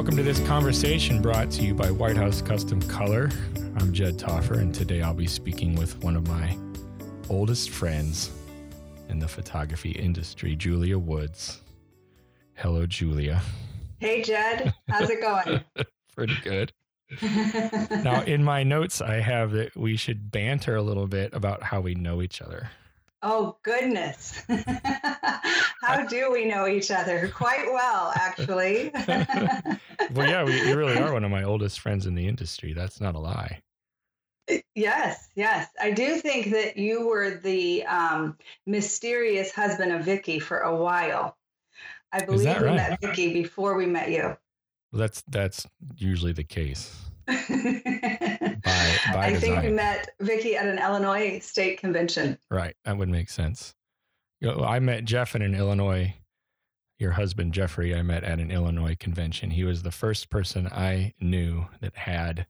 Welcome to this conversation brought to you by White House Custom Color. I'm Jed Taufer, and today I'll be speaking with one of my oldest friends in the photography industry, Julia Woods. Hello, Julia. Hey, Jed. How's it going? Pretty good. now, in my notes, I have that we should banter a little bit about how we know each other. Oh, goodness. how do we know each other? Quite well, actually. well, yeah, we, you really are one of my oldest friends in the industry. That's not a lie. Yes, yes. I do think that you were the um, mysterious husband of Vicki for a while. I believe we right? met Vicki before we met you. Well, that's that's usually the case. by, by I design. think we met Vicki at an Illinois state convention. Right, that would make sense. You know, I met Jeff in an Illinois. Your husband Jeffrey, I met at an Illinois convention. He was the first person I knew that had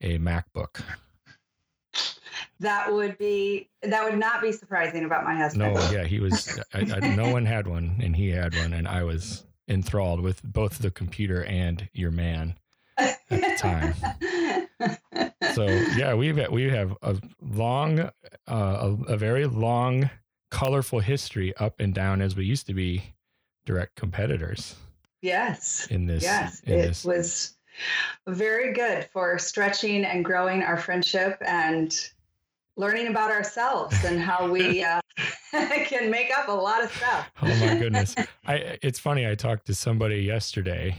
a MacBook that would be that would not be surprising about my husband. No, yeah, he was. I, I, no one had one, and he had one, and I was enthralled with both the computer and your man at the time. so yeah, we've we have a long, uh, a, a very long, colorful history up and down as we used to be direct competitors. Yes. In this, yes, in it this. was very good for stretching and growing our friendship and learning about ourselves and how we uh, can make up a lot of stuff. oh my goodness! I it's funny. I talked to somebody yesterday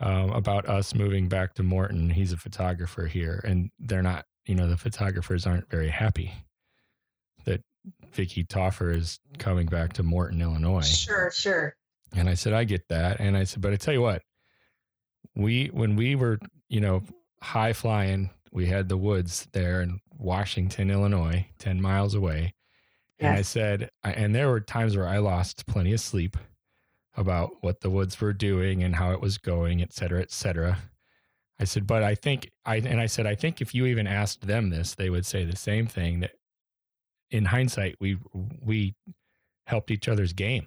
um, about us moving back to Morton. He's a photographer here, and they're not. You know, the photographers aren't very happy that Vicki Taufer is coming back to Morton, Illinois. Sure, sure. And I said, I get that. And I said, but I tell you what, we when we were you know high flying we had the woods there in washington illinois 10 miles away yes. and i said and there were times where i lost plenty of sleep about what the woods were doing and how it was going et cetera et cetera i said but i think i and i said i think if you even asked them this they would say the same thing that in hindsight we we helped each other's game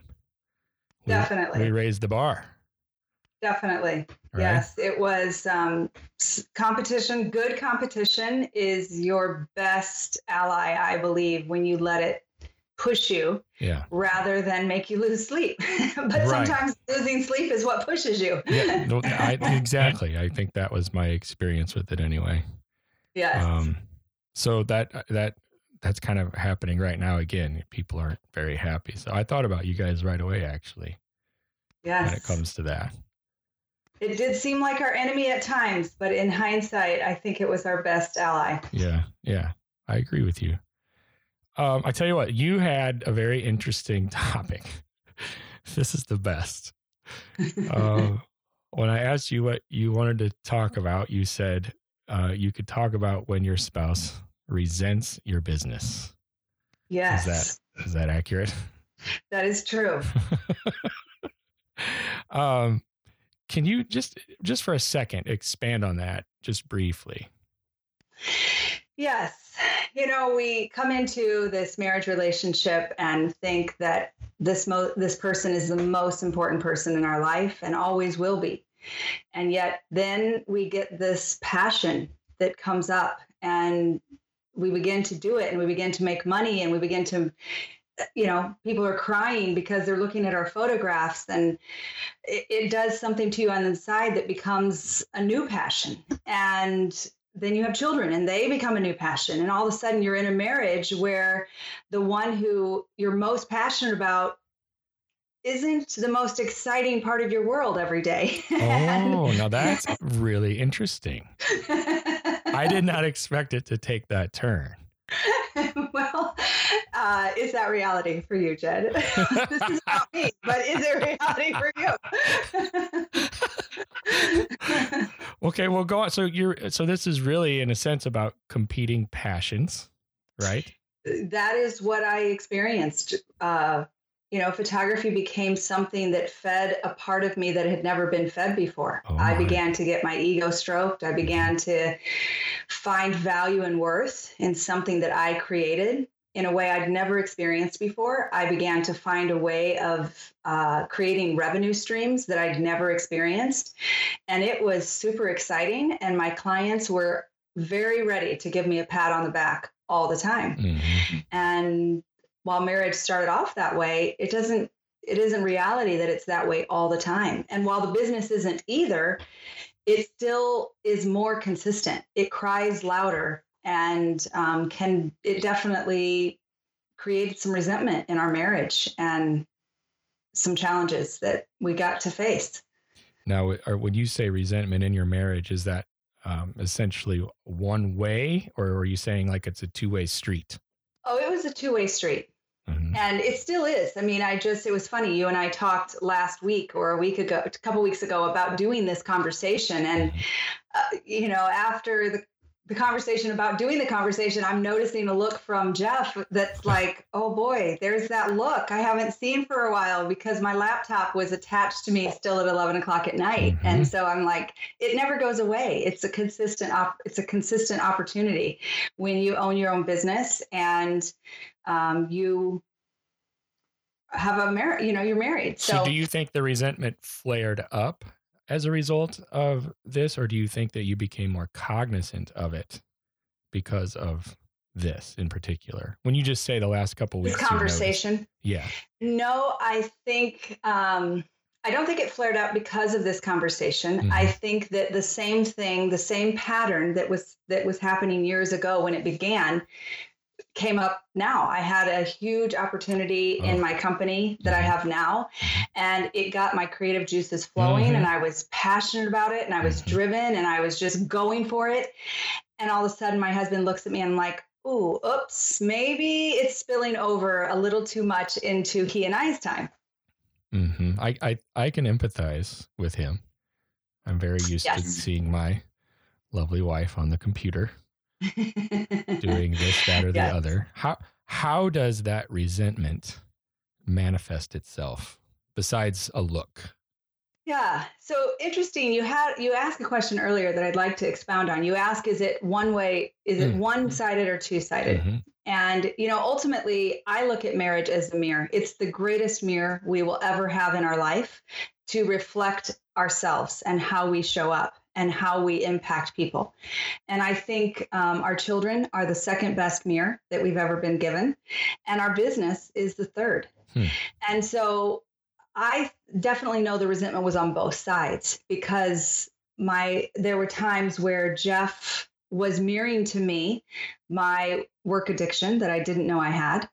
definitely we, we raised the bar Definitely. Right? Yes, it was um, competition. Good competition is your best ally, I believe, when you let it push you yeah. rather than make you lose sleep. but right. sometimes losing sleep is what pushes you. yeah, no, I, exactly. I think that was my experience with it anyway. Yes. Um, so that that that's kind of happening right now again. People aren't very happy. So I thought about you guys right away, actually. Yes. When it comes to that. It did seem like our enemy at times, but in hindsight, I think it was our best ally. Yeah, yeah, I agree with you. Um, I tell you what, you had a very interesting topic. this is the best. uh, when I asked you what you wanted to talk about, you said uh, you could talk about when your spouse resents your business. Yes. Is that is that accurate? That is true. um, can you just just for a second expand on that just briefly? Yes. You know, we come into this marriage relationship and think that this mo- this person is the most important person in our life and always will be. And yet then we get this passion that comes up and we begin to do it and we begin to make money and we begin to you know, people are crying because they're looking at our photographs, and it, it, does something to you on the side that becomes a new passion. And then you have children, and they become a new passion. And all of a sudden, you're in a marriage where the one who you're most passionate about isn't the most exciting part of your world every day. oh, now that's really interesting. I did not expect it to take that turn. well, uh, is that reality for you, Jed? this is not me, but is it reality for you? Okay, well, go on. So you're so this is really, in a sense, about competing passions, right? That is what I experienced. Uh, you know, photography became something that fed a part of me that had never been fed before. Oh I began to get my ego stroked. I began to find value and worth in something that I created in a way I'd never experienced before. I began to find a way of uh, creating revenue streams that I'd never experienced. And it was super exciting. And my clients were very ready to give me a pat on the back all the time. Mm-hmm. And while marriage started off that way, it doesn't it isn't reality that it's that way all the time. And while the business isn't either, it still is more consistent. It cries louder and um, can it definitely created some resentment in our marriage and some challenges that we got to face. Now, when you say resentment in your marriage, is that um, essentially one way, or are you saying like it's a two way street? Oh, it was a two way street. Mm-hmm. And it still is. I mean, I just, it was funny. You and I talked last week or a week ago, a couple weeks ago about doing this conversation. And, mm-hmm. uh, you know, after the the conversation about doing the conversation, I'm noticing a look from Jeff that's like, oh boy, there's that look I haven't seen for a while because my laptop was attached to me still at 11 o'clock at night, mm-hmm. and so I'm like, it never goes away. It's a consistent op- it's a consistent opportunity when you own your own business and um, you have a marriage. You know, you're married. So, so do you think the resentment flared up as a result of this, or do you think that you became more cognizant of it because of this in particular? When you just say the last couple weeks, this conversation. Yeah. No, I think um, I don't think it flared up because of this conversation. Mm-hmm. I think that the same thing, the same pattern that was that was happening years ago when it began, came up now. I had a huge opportunity oh. in my company that I mm-hmm. have now, and it got my creative juices flowing, mm-hmm. and I was passionate about it, and I was mm-hmm. driven, and I was just going for it. And all of a sudden, my husband looks at me and I'm like, "Ooh, oops, maybe it's spilling over a little too much into he and I's time." Mm-hmm. I, I I can empathize with him. I'm very used yes. to seeing my lovely wife on the computer doing this, that, or the other. How how does that resentment manifest itself besides a look? Yeah. So interesting. You had you asked a question earlier that I'd like to expound on. You ask, is it one way, is it mm. one sided or two sided? Mm-hmm. And you know, ultimately, I look at marriage as the mirror. It's the greatest mirror we will ever have in our life to reflect ourselves and how we show up and how we impact people. And I think um, our children are the second best mirror that we've ever been given, and our business is the third. Hmm. And so I definitely know the resentment was on both sides because my there were times where Jeff was mirroring to me my work addiction that I didn't know I had.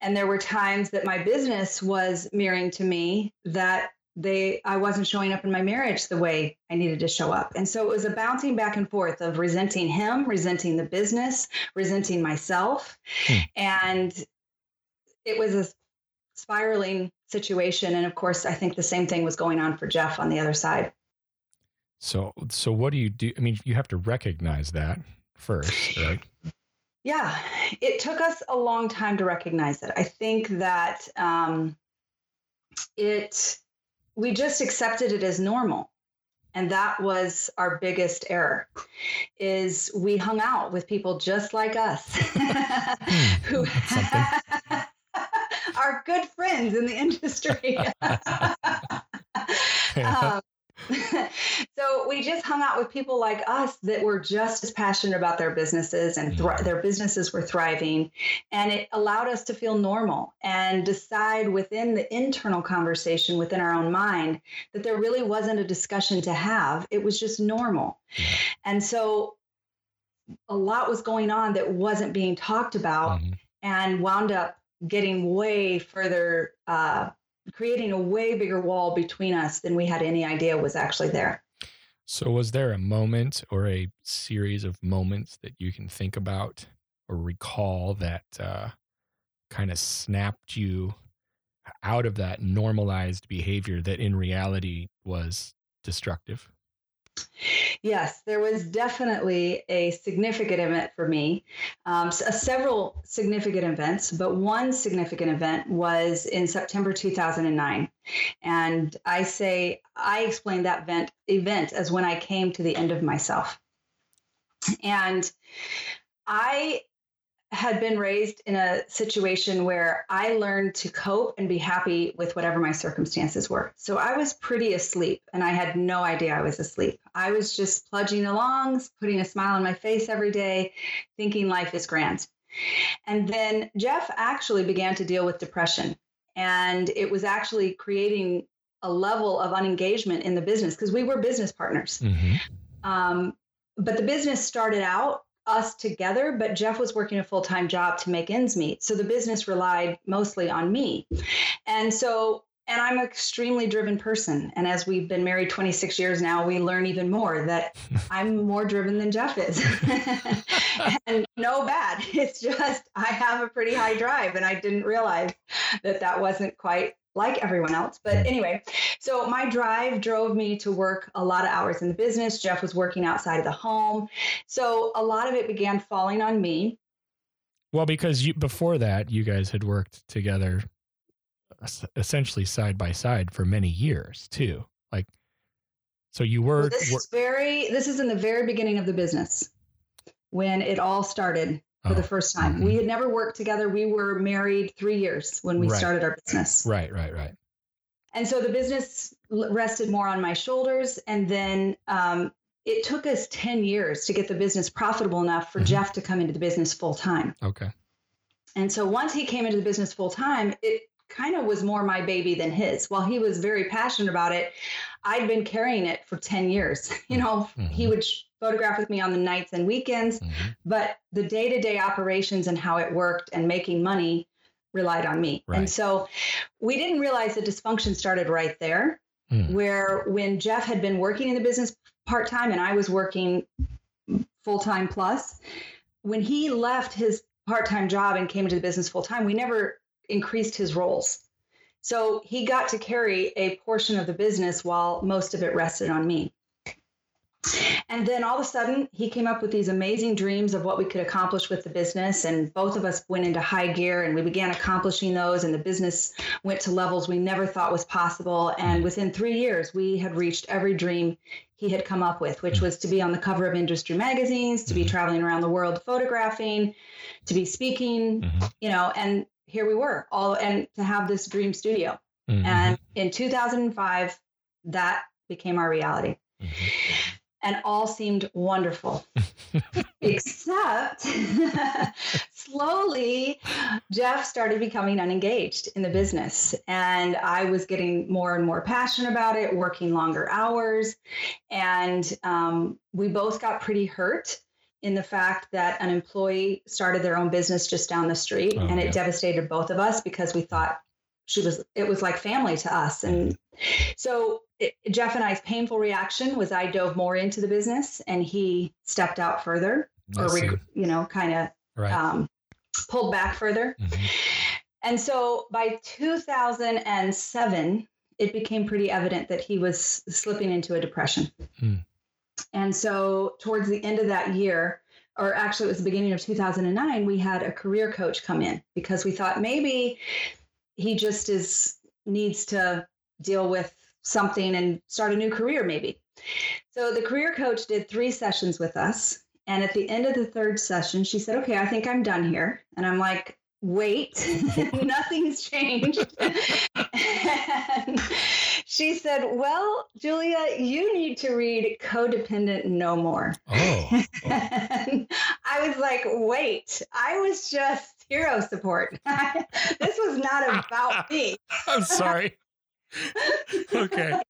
And there were times that my business was mirroring to me that they I wasn't showing up in my marriage the way I needed to show up. And so it was a bouncing back and forth of resenting him, resenting the business, resenting myself. Hmm. And it was a spiraling situation and of course I think the same thing was going on for Jeff on the other side. So so what do you do? I mean you have to recognize that first, right? Yeah, it took us a long time to recognize it. I think that um, it we just accepted it as normal. And that was our biggest error is we hung out with people just like us. Hmm, who are good friends in the industry. Um, so we just hung out with people like us that were just as passionate about their businesses and thr- their businesses were thriving and it allowed us to feel normal and decide within the internal conversation within our own mind that there really wasn't a discussion to have. It was just normal. And so a lot was going on that wasn't being talked about mm-hmm. and wound up getting way further uh, creating a way bigger wall between us than we had any idea was actually there. So, was there a moment or a series of moments that you can think about or recall that uh, kind of snapped you out of that normalized behavior that in reality was destructive? Yes, there was definitely a significant event for me. Um, so, uh, several significant events, but one significant event was in September 2009. And I say, I explain that event, event as when I came to the end of myself. And I had been raised in a situation where I learned to cope and be happy with whatever my circumstances were. So I was pretty asleep and I had no idea I was asleep. I was just plunging along, putting a smile on my face every day, thinking life is grand. And then Jeff actually began to deal with depression. And it was actually creating a level of unengagement in the business because we were business partners. Mm-hmm. Um, but the business started out us together, but Jeff was working a full time job to make ends meet. So the business relied mostly on me. And so, and I'm an extremely driven person. And as we've been married 26 years now, we learn even more that I'm more driven than Jeff is. and no bad. It's just I have a pretty high drive. And I didn't realize that that wasn't quite like everyone else. But anyway, so my drive drove me to work a lot of hours in the business. Jeff was working outside of the home. So a lot of it began falling on me. Well, because you before that, you guys had worked together essentially side by side for many years too. Like so you were well, this is very this is in the very beginning of the business when it all started for oh. the first time. Mm-hmm. We had never worked together. We were married three years when we right. started our business. Right, right, right. And so the business rested more on my shoulders. And then um, it took us 10 years to get the business profitable enough for mm-hmm. Jeff to come into the business full time. Okay. And so once he came into the business full time, it kind of was more my baby than his. While he was very passionate about it, I'd been carrying it for 10 years. You know, mm-hmm. he would photograph with me on the nights and weekends, mm-hmm. but the day to day operations and how it worked and making money relied on me. Right. And so we didn't realize the dysfunction started right there, mm. where when Jeff had been working in the business part time and I was working full time plus, when he left his part time job and came into the business full time, we never increased his roles. So he got to carry a portion of the business while most of it rested on me. And then all of a sudden, he came up with these amazing dreams of what we could accomplish with the business. And both of us went into high gear and we began accomplishing those. And the business went to levels we never thought was possible. And within three years, we had reached every dream he had come up with, which was to be on the cover of industry magazines, to be mm-hmm. traveling around the world photographing, to be speaking, mm-hmm. you know, and here we were all and to have this dream studio. Mm-hmm. And in 2005, that became our reality. Mm-hmm and all seemed wonderful. Except slowly, Jeff started becoming unengaged in the business. And I was getting more and more passionate about it, working longer hours. And um, we both got pretty hurt in the fact that an employee started their own business just down the street. Oh, and it yeah. devastated both of us because we thought she was, it was like family to us. And so it, Jeff and I's painful reaction was I dove more into the business and he stepped out further or, you know, kind of right. um, pulled back further. Mm-hmm. And so by 2007, it became pretty evident that he was slipping into a depression. Hmm. And so towards the end of that year, or actually it was the beginning of 2009, we had a career coach come in because we thought maybe he just is needs to deal with something and start a new career, maybe. So the career coach did three sessions with us. And at the end of the third session, she said, Okay, I think I'm done here. And I'm like, Wait, nothing's changed. and she said, Well, Julia, you need to read Codependent No More. Oh. oh. I was like, Wait, I was just hero support. this was not about me. I'm sorry. okay.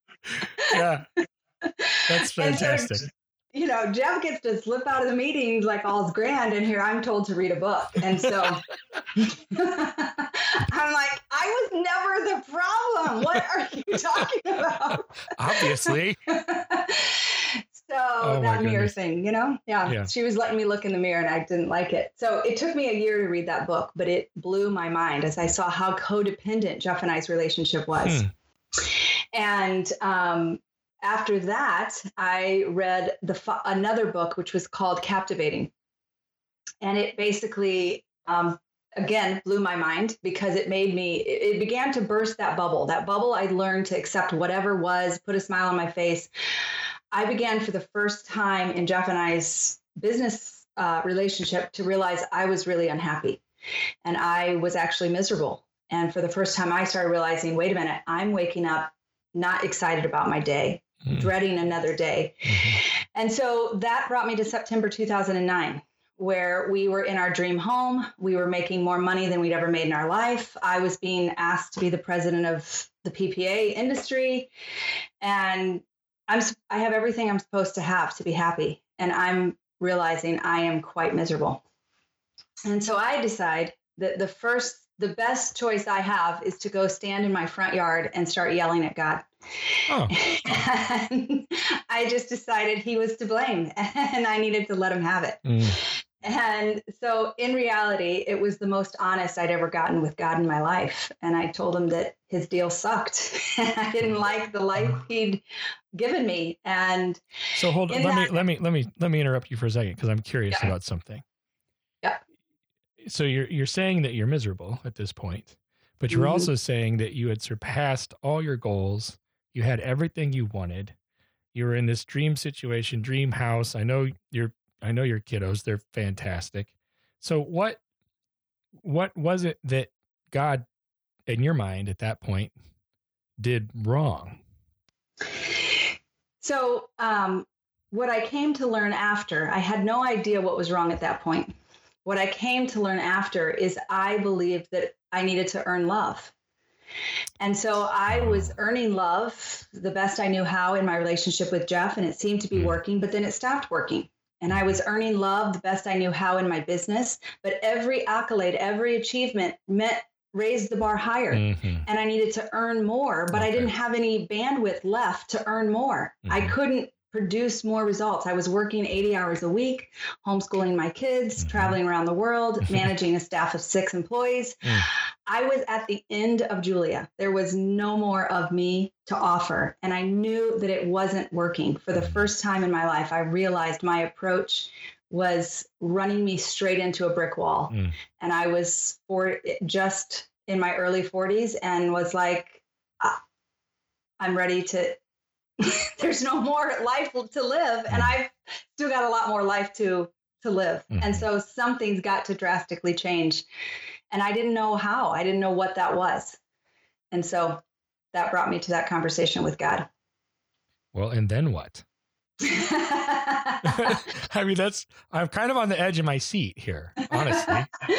Yeah. That's fantastic. So, you know, Jeff gets to slip out of the meetings like all's grand, and here I'm told to read a book. And so I'm like, I was never the problem. What are you talking about? Obviously. so oh that mirror thing, you know? Yeah, yeah. She was letting me look in the mirror and I didn't like it. So it took me a year to read that book, but it blew my mind as I saw how codependent Jeff and I's relationship was. Hmm. And um, after that, I read the another book which was called Captivating, and it basically um, again blew my mind because it made me it began to burst that bubble that bubble i learned to accept whatever was put a smile on my face. I began for the first time in jeff and i's business uh, relationship to realize I was really unhappy. And I was actually miserable. And for the first time, I started realizing wait a minute, I'm waking up not excited about my day, mm-hmm. dreading another day. Mm-hmm. And so that brought me to September 2009 where we were in our dream home. We were making more money than we'd ever made in our life. I was being asked to be the president of the PPA industry. And I'm I have everything I'm supposed to have to be happy. And I'm realizing I am quite miserable. And so I decide that the first the best choice I have is to go stand in my front yard and start yelling at God. Oh. I just decided he was to blame and I needed to let him have it. Mm. And so, in reality, it was the most honest I'd ever gotten with God in my life. And I told him that his deal sucked. I didn't like the life he'd given me. And so, hold on. Let that, me let me let me let me interrupt you for a second because I'm curious yeah. about something. So you're you're saying that you're miserable at this point, but you're mm-hmm. also saying that you had surpassed all your goals. You had everything you wanted. You were in this dream situation, dream house. I know you're I know your kiddos; they're fantastic. So what what was it that God, in your mind, at that point, did wrong? So um, what I came to learn after, I had no idea what was wrong at that point. What I came to learn after is I believed that I needed to earn love. And so I was earning love the best I knew how in my relationship with Jeff, and it seemed to be hmm. working, but then it stopped working and I was earning love the best I knew how in my business. But every accolade, every achievement meant raised the bar higher mm-hmm. and I needed to earn more, but okay. I didn't have any bandwidth left to earn more. Mm-hmm. I couldn't produce more results. I was working 80 hours a week, homeschooling my kids, mm-hmm. traveling around the world, managing a staff of six employees. Mm. I was at the end of Julia. There was no more of me to offer. And I knew that it wasn't working. For the mm. first time in my life, I realized my approach was running me straight into a brick wall. Mm. And I was for just in my early 40s and was like, ah, I'm ready to there's no more life to live and mm-hmm. i've still got a lot more life to to live mm-hmm. and so something's got to drastically change and i didn't know how i didn't know what that was and so that brought me to that conversation with god well and then what I mean, that's, I'm kind of on the edge of my seat here, honestly.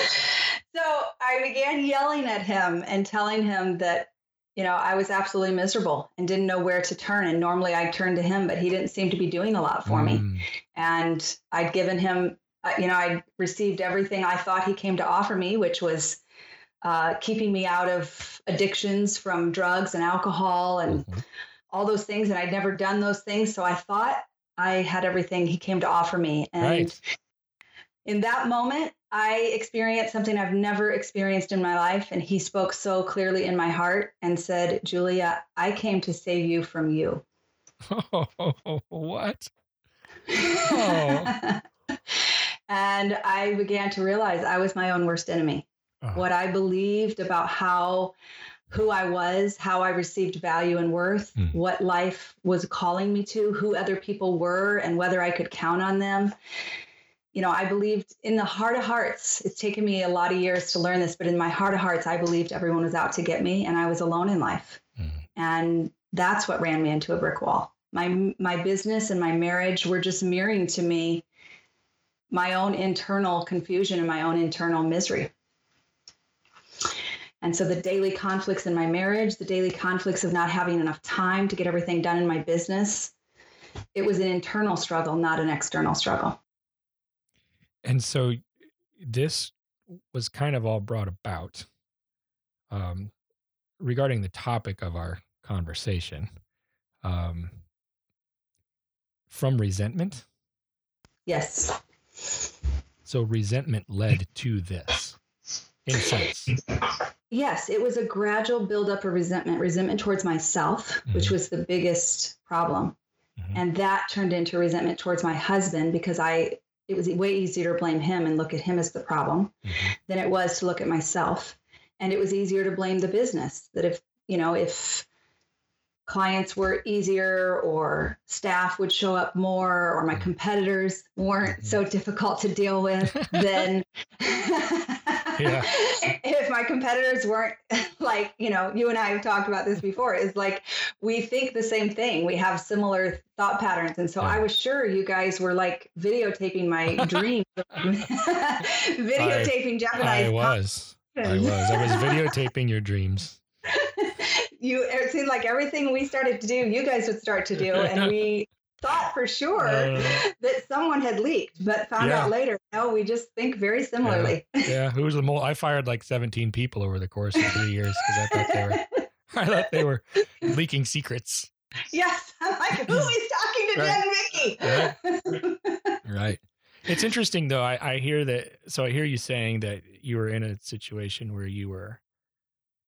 so I began yelling at him and telling him that you know, I was absolutely miserable and didn't know where to turn. And normally I'd turn to him, but he didn't seem to be doing a lot for mm. me. And I'd given him, uh, you know, I'd received everything I thought he came to offer me, which was uh, keeping me out of addictions from drugs and alcohol and mm-hmm. all those things. And I'd never done those things. So I thought I had everything he came to offer me. And right. in that moment, I experienced something I've never experienced in my life. And he spoke so clearly in my heart and said, Julia, I came to save you from you. Oh, what? Oh. and I began to realize I was my own worst enemy. Uh-huh. What I believed about how who I was, how I received value and worth, mm. what life was calling me to, who other people were, and whether I could count on them you know, I believed in the heart of hearts, it's taken me a lot of years to learn this, but in my heart of hearts, I believed everyone was out to get me and I was alone in life. Mm-hmm. And that's what ran me into a brick wall. My my business and my marriage were just mirroring to me my own internal confusion and my own internal misery. And so the daily conflicts in my marriage, the daily conflicts of not having enough time to get everything done in my business, it was an internal struggle, not an external struggle. And so this was kind of all brought about um, regarding the topic of our conversation um, from resentment. Yes. So resentment led to this, in sense. Yes, it was a gradual buildup of resentment, resentment towards myself, mm-hmm. which was the biggest problem. Mm-hmm. And that turned into resentment towards my husband because I it was way easier to blame him and look at him as the problem mm-hmm. than it was to look at myself. And it was easier to blame the business that if, you know, if clients were easier or staff would show up more or my Mm. competitors weren't so difficult to deal with then Yeah. if my competitors weren't like you know you and i have talked about this before is like we think the same thing we have similar thought patterns and so Yeah. i was sure you guys were like videotaping my dreams videotaping japanese I was. I was. I was videotaping your dreams. you it seemed like everything we started to do you guys would start to do and we thought for sure Uh, that someone had leaked but found Yeah. out later no we just think very similarly yeah, who was the most? I fired like 17 people over the course of three years because I thought they were. I thought they were leaking secrets. yes i'm like who is talking to Right. jed and vicki Right. It's interesting though. I, I hear that. So I hear you saying that you were in a situation where you were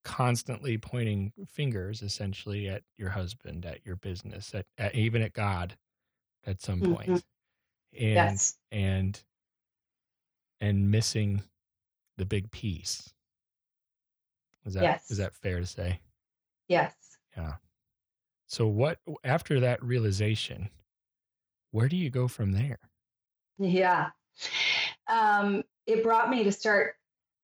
constantly pointing fingers, essentially, at your husband, at your business, at, at even at God, at some Mhm. point, and yes and and missing the big piece. Is that is Yes. that fair to say? yes Yeah. So what after that realization, where do you go from there? Yeah. Um, it brought me to start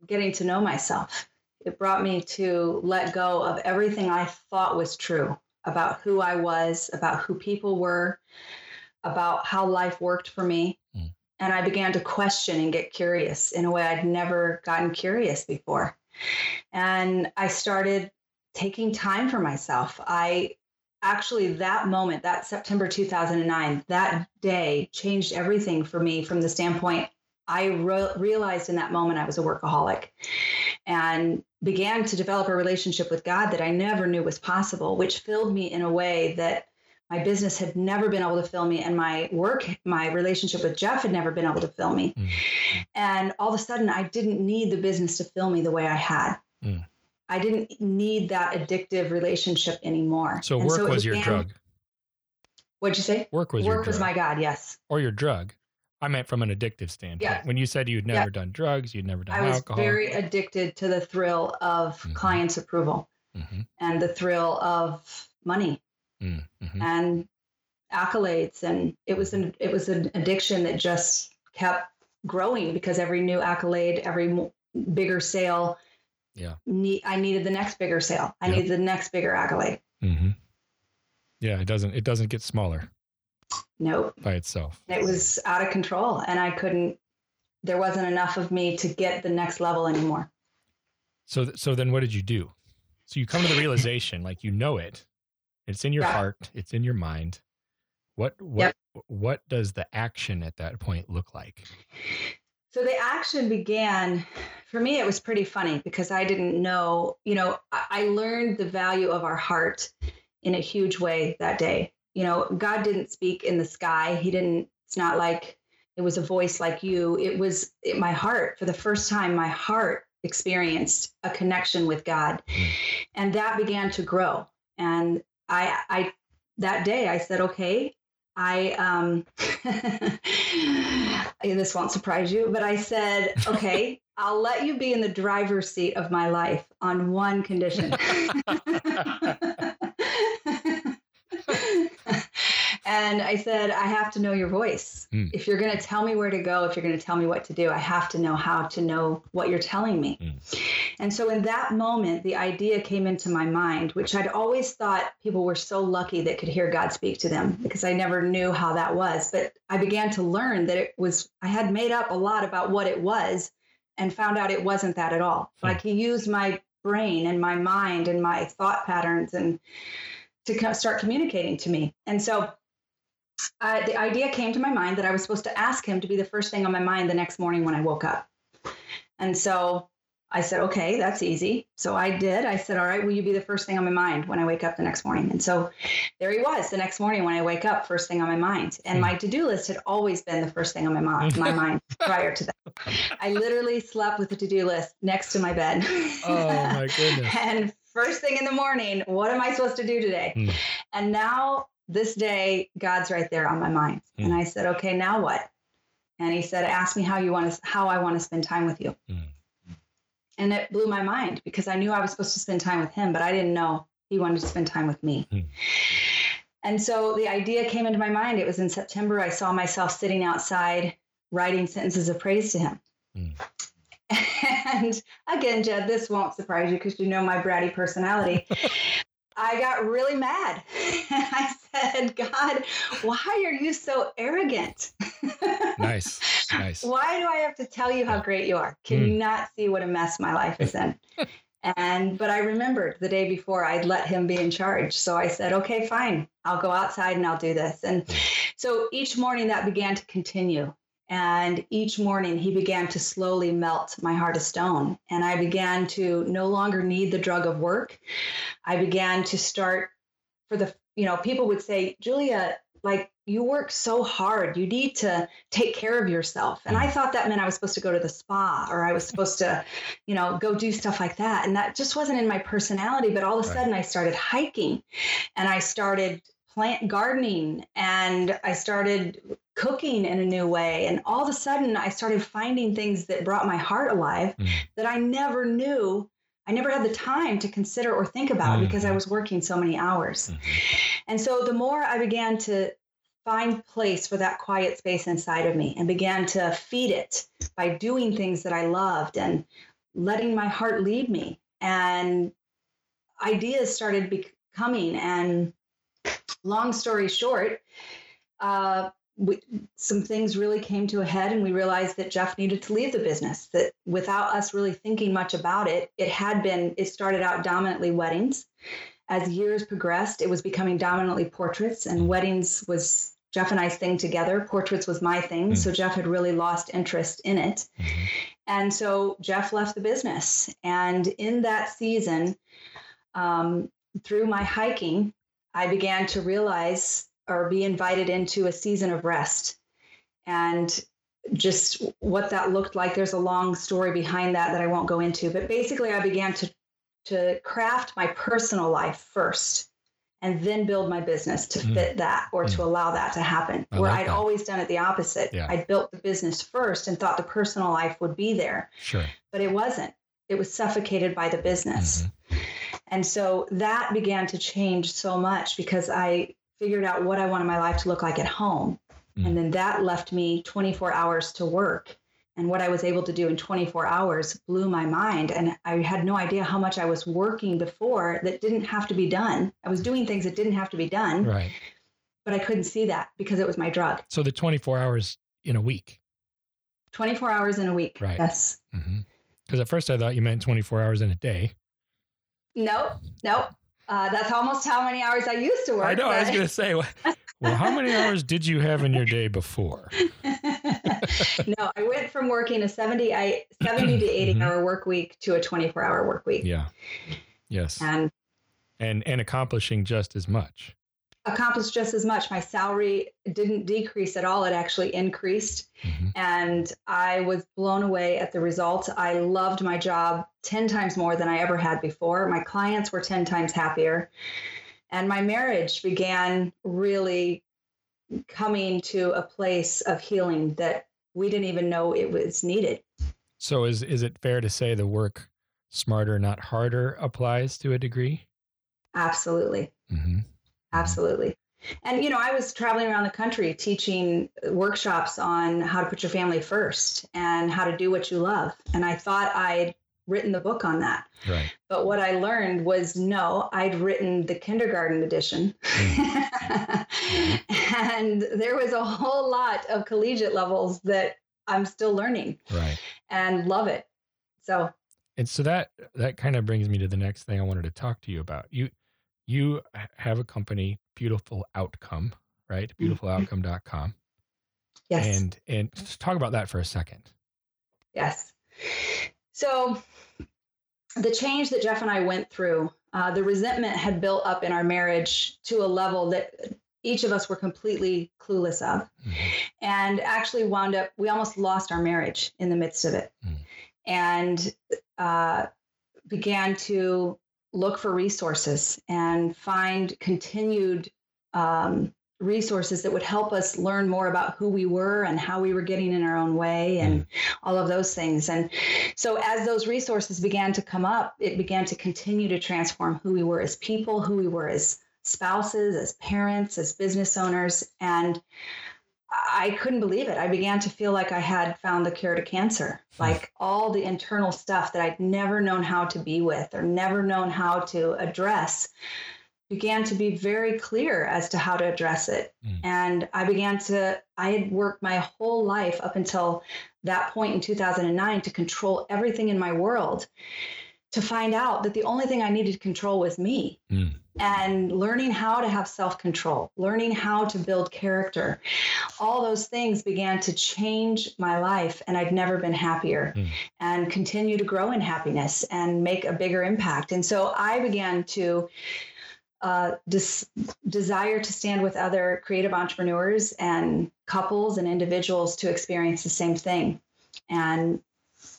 getting to know myself. It brought me to let go of everything I thought was true about who I was, about who people were, about how life worked for me. Mm. And I began to question and get curious in a way I'd never gotten curious before. And I started taking time for myself. I actually, that moment, that September 2009, that day changed everything for me from the standpoint I re- realized in that moment I was a workaholic and began to develop a relationship with God that I never knew was possible, which filled me in a way that my business had never been able to fill me and my work my relationship with jeff had never been able to fill me Mm. and all of a sudden i didn't need the business to fill me the way i had Mm. i didn't need that addictive relationship anymore So And work it was your drug. what'd you say Work was your work drug. was my god yes or your drug. I meant from an addictive standpoint. Yeah. When you said you'd Yeah. never done drugs, you'd never done alcohol. i was very addicted to the thrill of Mhm. clients approval hmm and the thrill of money hmm and accolades and it was an it was an addiction that just kept growing because every new accolade every bigger sale Yeah. need, i needed the next bigger sale i Yep. needed the next bigger accolade mm-hmm. Yeah, it doesn't. It doesn't get smaller nope by itself. it was out of control and i couldn't there wasn't enough of me to get the next level anymore So, th- so then, what did you do? So you come to the realization, like you know it, it's in your Yeah. heart, it's in your mind. What what what does the action at that point look like? So the action began, for me, it was pretty funny because I didn't know, you know, I, I learned the value of our heart in a huge way that day. You know, God didn't speak in the sky. He didn't, it's not like it was a voice like you. It was it, my heart. For the first time, my heart experienced a connection with God. Mm. And that began to grow. And I, I, that day I said, okay, I um this won't surprise you, but I said, okay, I'll let you be in the driver's seat of my life on one condition. and I said, I have to know your voice. Mm. If you're going to tell me where to go, if you're going to tell me what to do, I have to know how to know what you're telling me. Mm. And so in that moment, the idea came into my mind, which I'd always thought people were so lucky that could hear God speak to them because I never knew how that was. But I began to learn that it was, I had made up a lot about what it was and found out it wasn't that at all. Hmm. Like he used my brain and my mind and my thought patterns and to start communicating to me. And so uh, the idea came to my mind that I was supposed to ask him to be the first thing on my mind the next morning when I woke up. And so I said, okay, that's easy. So I did. I said, all right, will you be the first thing on my mind when I wake up the next morning? And so there he was the next morning when I wake up, first thing on my mind. And my to do list had always been the first thing on my, mo- my mind prior to that. I literally slept with the to do list next to my bed. Oh my goodness. and first thing in the morning, what am I supposed to do today? Hmm. And now this day, God's right there on my mind. Hmm. And I said, okay, now what? And he said, ask me how you want to, how I want to spend time with you. Hmm. And it blew my mind because I knew I was supposed to spend time with him, but I didn't know He wanted to spend time with me. Hmm. And so the idea came into my mind. It was in September. I saw myself sitting outside writing sentences of praise to him. Hmm. And again, Jed, this won't surprise you because you know my bratty personality. I got really mad. I said, God, why are you so arrogant? Nice. Nice. Why do I have to tell you how great you are? Hmm. Can you not see what a mess my life is in? and but I remembered the day before I'd let him be in charge. So I said, okay, fine. I'll go outside and I'll do this. And hmm. so each morning that began to continue. And each morning he began to slowly melt my heart of stone. And I began to no longer need the drug of work. I began to start for the, you know, people would say, Julia, like you work so hard. You need to take care of yourself. And I thought that meant I was supposed to go to the spa or I was supposed to, you know, go do stuff like that. And that just wasn't in my personality. But all of a Right. sudden I started hiking and I started plant gardening and I started cooking in a new way. And all of a sudden I started finding things that brought my heart alive Mm. that I never knew. I never had the time to consider or think about because I Mhm. was working so many hours. Mhm. And so the more I began to find place for that quiet space inside of me and began to feed it by doing things that I loved and letting my heart lead me. And ideas started becoming. And long story short, uh, we, some things really came to a head, and we realized that Jeff needed to leave the business. That without us really thinking much about it, it had been, it started out dominantly weddings as years progressed, it was becoming dominantly portraits, and weddings was Jeff and I's thing together. Portraits was my thing. Mm. So Jeff had really lost interest in it. Mhm. And so Jeff left the business. And in that season, um, through my hiking, I began to realize or be invited into a season of rest. And just what that looked like, there's a long story behind that that I won't go into. But basically, I began to to craft my personal life first and then build my business to Mm. fit that or to allow that to happen. I Where like I'd that. always done it the opposite. Yeah. I built the business first and thought the personal life would be there, Sure. but it wasn't. It was suffocated by the business. Mhm. And so that began to change so much because I figured out what I wanted my life to look like at home. Mm. And then that left me 24 hours to work. And what I was able to do in 24 hours blew my mind. And I had no idea how much I was working before that didn't have to be done. I was doing things that didn't have to be done, Right. but I couldn't see that because it was my drug. So the 24 hours in a week. 24 hours in a week. Right. Yes. Because at first I thought you meant 24 hours in a day. Nope. Nope. Uh, that's almost how many hours I used to work. I know. I was going to say, well, how many hours did you have in your day before? no, I went from working a 70, I, 70 to 80 Mhm. hour work week to a 24 hour work week. Yeah. Yes. And And and accomplishing just as much. Accomplished just as much. My salary didn't decrease at all. It actually increased. Mhm. And I was blown away at the results. I loved my job 10 times more than I ever had before. My clients were 10 times happier. And my marriage began really coming to a place of healing that we didn't even know it was needed. So is is it fair to say the work smarter, not harder applies to a degree? Absolutely. Mm-hmm. Absolutely. And, you know, I was traveling around the country teaching workshops on how to put your family first and how to do what you love. And I thought I'd written the book on that. Right. But what I learned was no, I'd written the kindergarten edition. Mm. and there was a whole lot of collegiate levels that I'm still learning Right. and love it. So, And so that that kind of brings me to the next thing I wanted to talk to you about. You you have a company, Beautiful Outcome, right? Beautifuloutcome.com. yes. And and just talk about that for a second. Yes. So the change that Jeff and I went through, uh, the resentment had built up in our marriage to a level that each of us were completely clueless of, Mhm. and actually wound up, we almost lost our marriage in the midst of it. Mm. And uh, began to look for resources and find continued um, resources that would help us learn more about who we were and how we were getting in our own way and mm. all of those things. And so, as those resources began to come up, it began to continue to transform who we were as people, who we were as spouses, as parents, as business owners. And I couldn't believe it. I began to feel like I had found the cure to cancer. Hmm. Like all the internal stuff that I'd never known how to be with or never known how to address began to be very clear as to how to address it. Mm. And I began to, I had worked my whole life up until that point in 2009 to control everything in my world to find out that the only thing I needed to control was me. Mm. And learning how to have self control, learning how to build character, all those things began to change my life. And I'd never been happier mm. and continue to grow in happiness and make a bigger impact. And so I began to uh, des- desire to stand with other creative entrepreneurs and couples and individuals to experience the same thing. And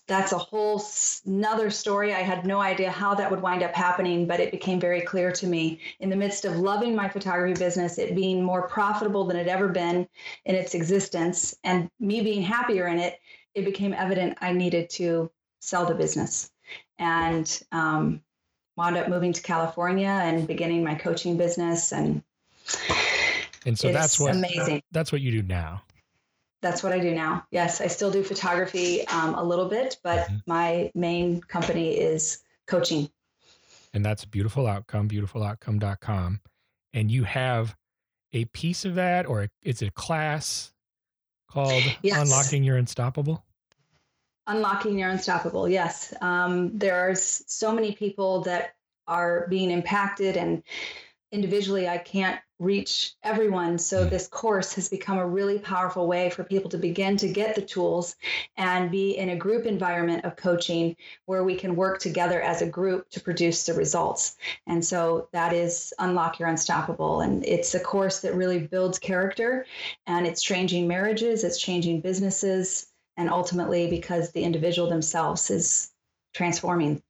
that's a whole another story. I had no idea how that would wind up happening, but it became very clear to me in the midst of loving my photography business, it being more profitable than it ever been in its existence, and me being happier in it. It became evident I needed to sell the business, and um, wound up moving to California and beginning my coaching business and and so that's what amazing. That's what you do now. That's what I do now. Yes, I still do photography um, a little bit, but mm-hmm. my main company is coaching. And that's beautiful outcome, beautifuloutcome.com. And you have a piece of that, or it's a class called yes. Unlocking Your Unstoppable? Unlocking Your Unstoppable, yes. Um, are so many people that are being impacted, and individually, I can't reach everyone. So, hmm. this course has become a really powerful way for people to begin to get the tools and be in a group environment of coaching where we can work together as a group to produce the results. And so, that is Unlock Your Unstoppable. And it's a course that really builds character and it's changing marriages, it's changing businesses and ultimately because the individual themselves is transforming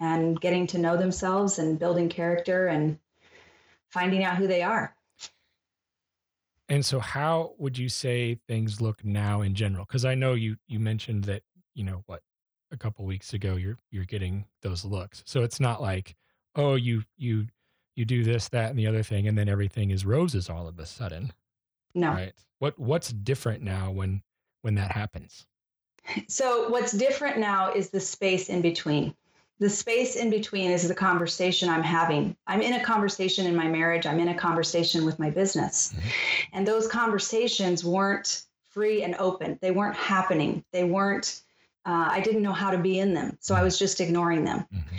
and getting to know themselves and building character and finding out who they are. And so how would you say things look now in general? Because I know you you mentioned that, you know, what, a couple weeks ago you're you're getting those looks. So it's not like, oh, you you you do this, that, and the other thing, and then everything is roses all of a sudden. No. Right. What what's different now when when that happens? So, what's different now is the space in between. The space in between is the conversation I'm having. I'm in a conversation in my marriage, I'm in a conversation with my business. Mm-hmm. And those conversations weren't free and open, they weren't happening, they weren't. Uh, I didn't know how to be in them, so I was just ignoring them. Mm-hmm.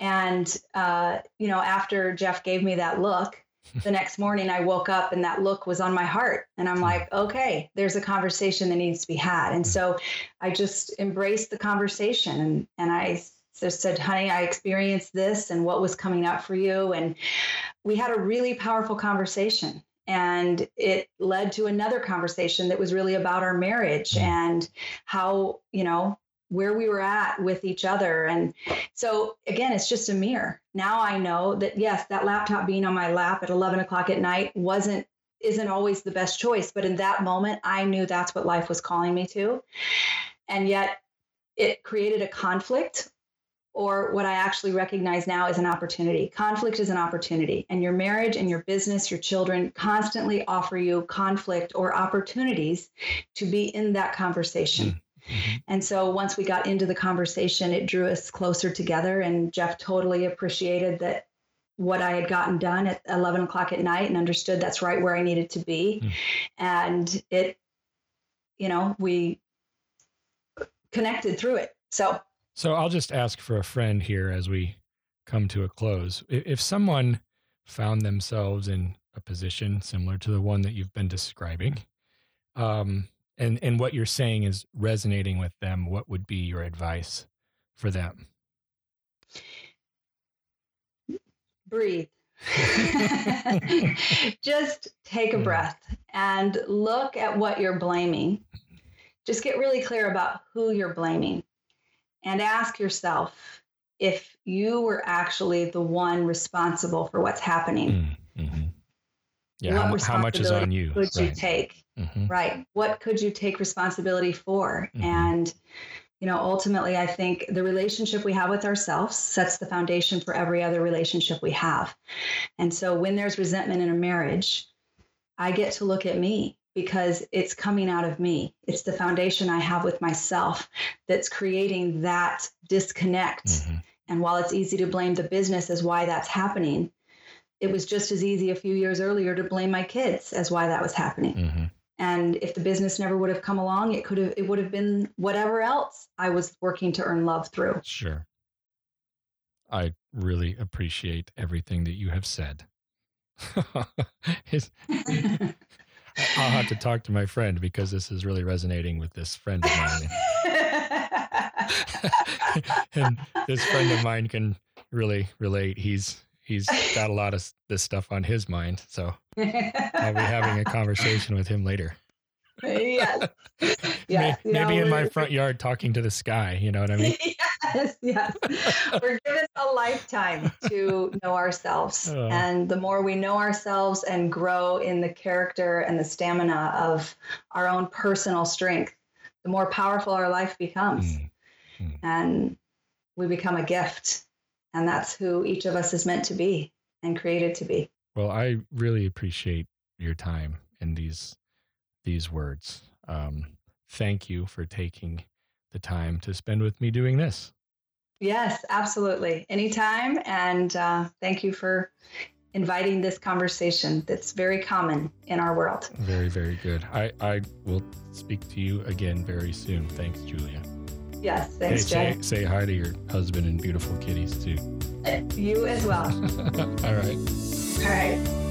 And uh, you know, after Jed gave me that look, the next morning I woke up and that look was on my heart. And I'm like, okay, there's a conversation that needs to be had. And so I just embraced the conversation and, and I just said, honey, I experienced this and what was coming up for you. And we had a really powerful conversation. And it led to another conversation that was really about our marriage and how, you know, where we were at with each other. And so, again, it's just a mirror. Now I know that, yes, that laptop being on my lap at 11 o'clock at night wasn't isn't always the best choice but in that moment i knew that's what life was calling me to and yet it created a conflict or what I actually recognize now is an opportunity. Conflict is an opportunity, and your marriage and your business, your children constantly offer you conflict or opportunities to be in that conversation. Mm-hmm. And so once we got into the conversation, it drew us closer together. And Jed totally appreciated that what I had gotten done at 11 o'clock at night and understood that's right where I needed to be. Mm. And it, you know, we connected through it. So, so I'll just ask for a friend here as we come to a close. If someone found themselves in a position similar to the one that you've been describing, um, and and what you're saying is resonating with them what would be your advice for them? Breathe. Just take a breath and look at what you're blaming. Just get really clear about who you're blaming and ask yourself if you were actually the one responsible for what's happening mm, mm-hmm. Yeah. What How, how much is on you? could you Right. take? Mhm. Right. What could you take responsibility for? Mhm. And, you know, ultimately, I think the relationship we have with ourselves sets the foundation for every other relationship we have. And so when there's resentment in a marriage, I get to look at me because it's coming out of me. It's the foundation I have with myself that's creating that disconnect. Mhm. And while it's easy to blame the business as why that's happening, it was just as easy a few years earlier to blame my kids as why that was happening. Mhm. And if the business never would have come along, it could have it would have been whatever else I was working to earn love through. Sure. I really appreciate everything that you have said. I'll have to talk to my friend because this is really resonating with this friend of mine. and this friend of mine can really relate. He's he's got a lot of this stuff on his mind, so I'll be having a conversation with him later. yes. Yes. you maybe in my front yard talking to the sky. You know what I mean? yes, yes. We're given a lifetime to know ourselves. Oh. And the more we know ourselves and grow in the character and the stamina of our own personal strength, the more powerful our life becomes. Mm, And we become a gift. And that's who each of us is meant to be and created to be. Well, I really appreciate your time and these these words. Um, thank you for taking the time to spend with me doing this. Yes, absolutely. Anytime. And uh, thank you for inviting this conversation that's very common in our world. Very, very good. I, I will speak to you again very soon. Thanks, Julia. Yes, thanks, hey, Jay. say, say hi to your husband and beautiful kitties too. You as well. All right. All right.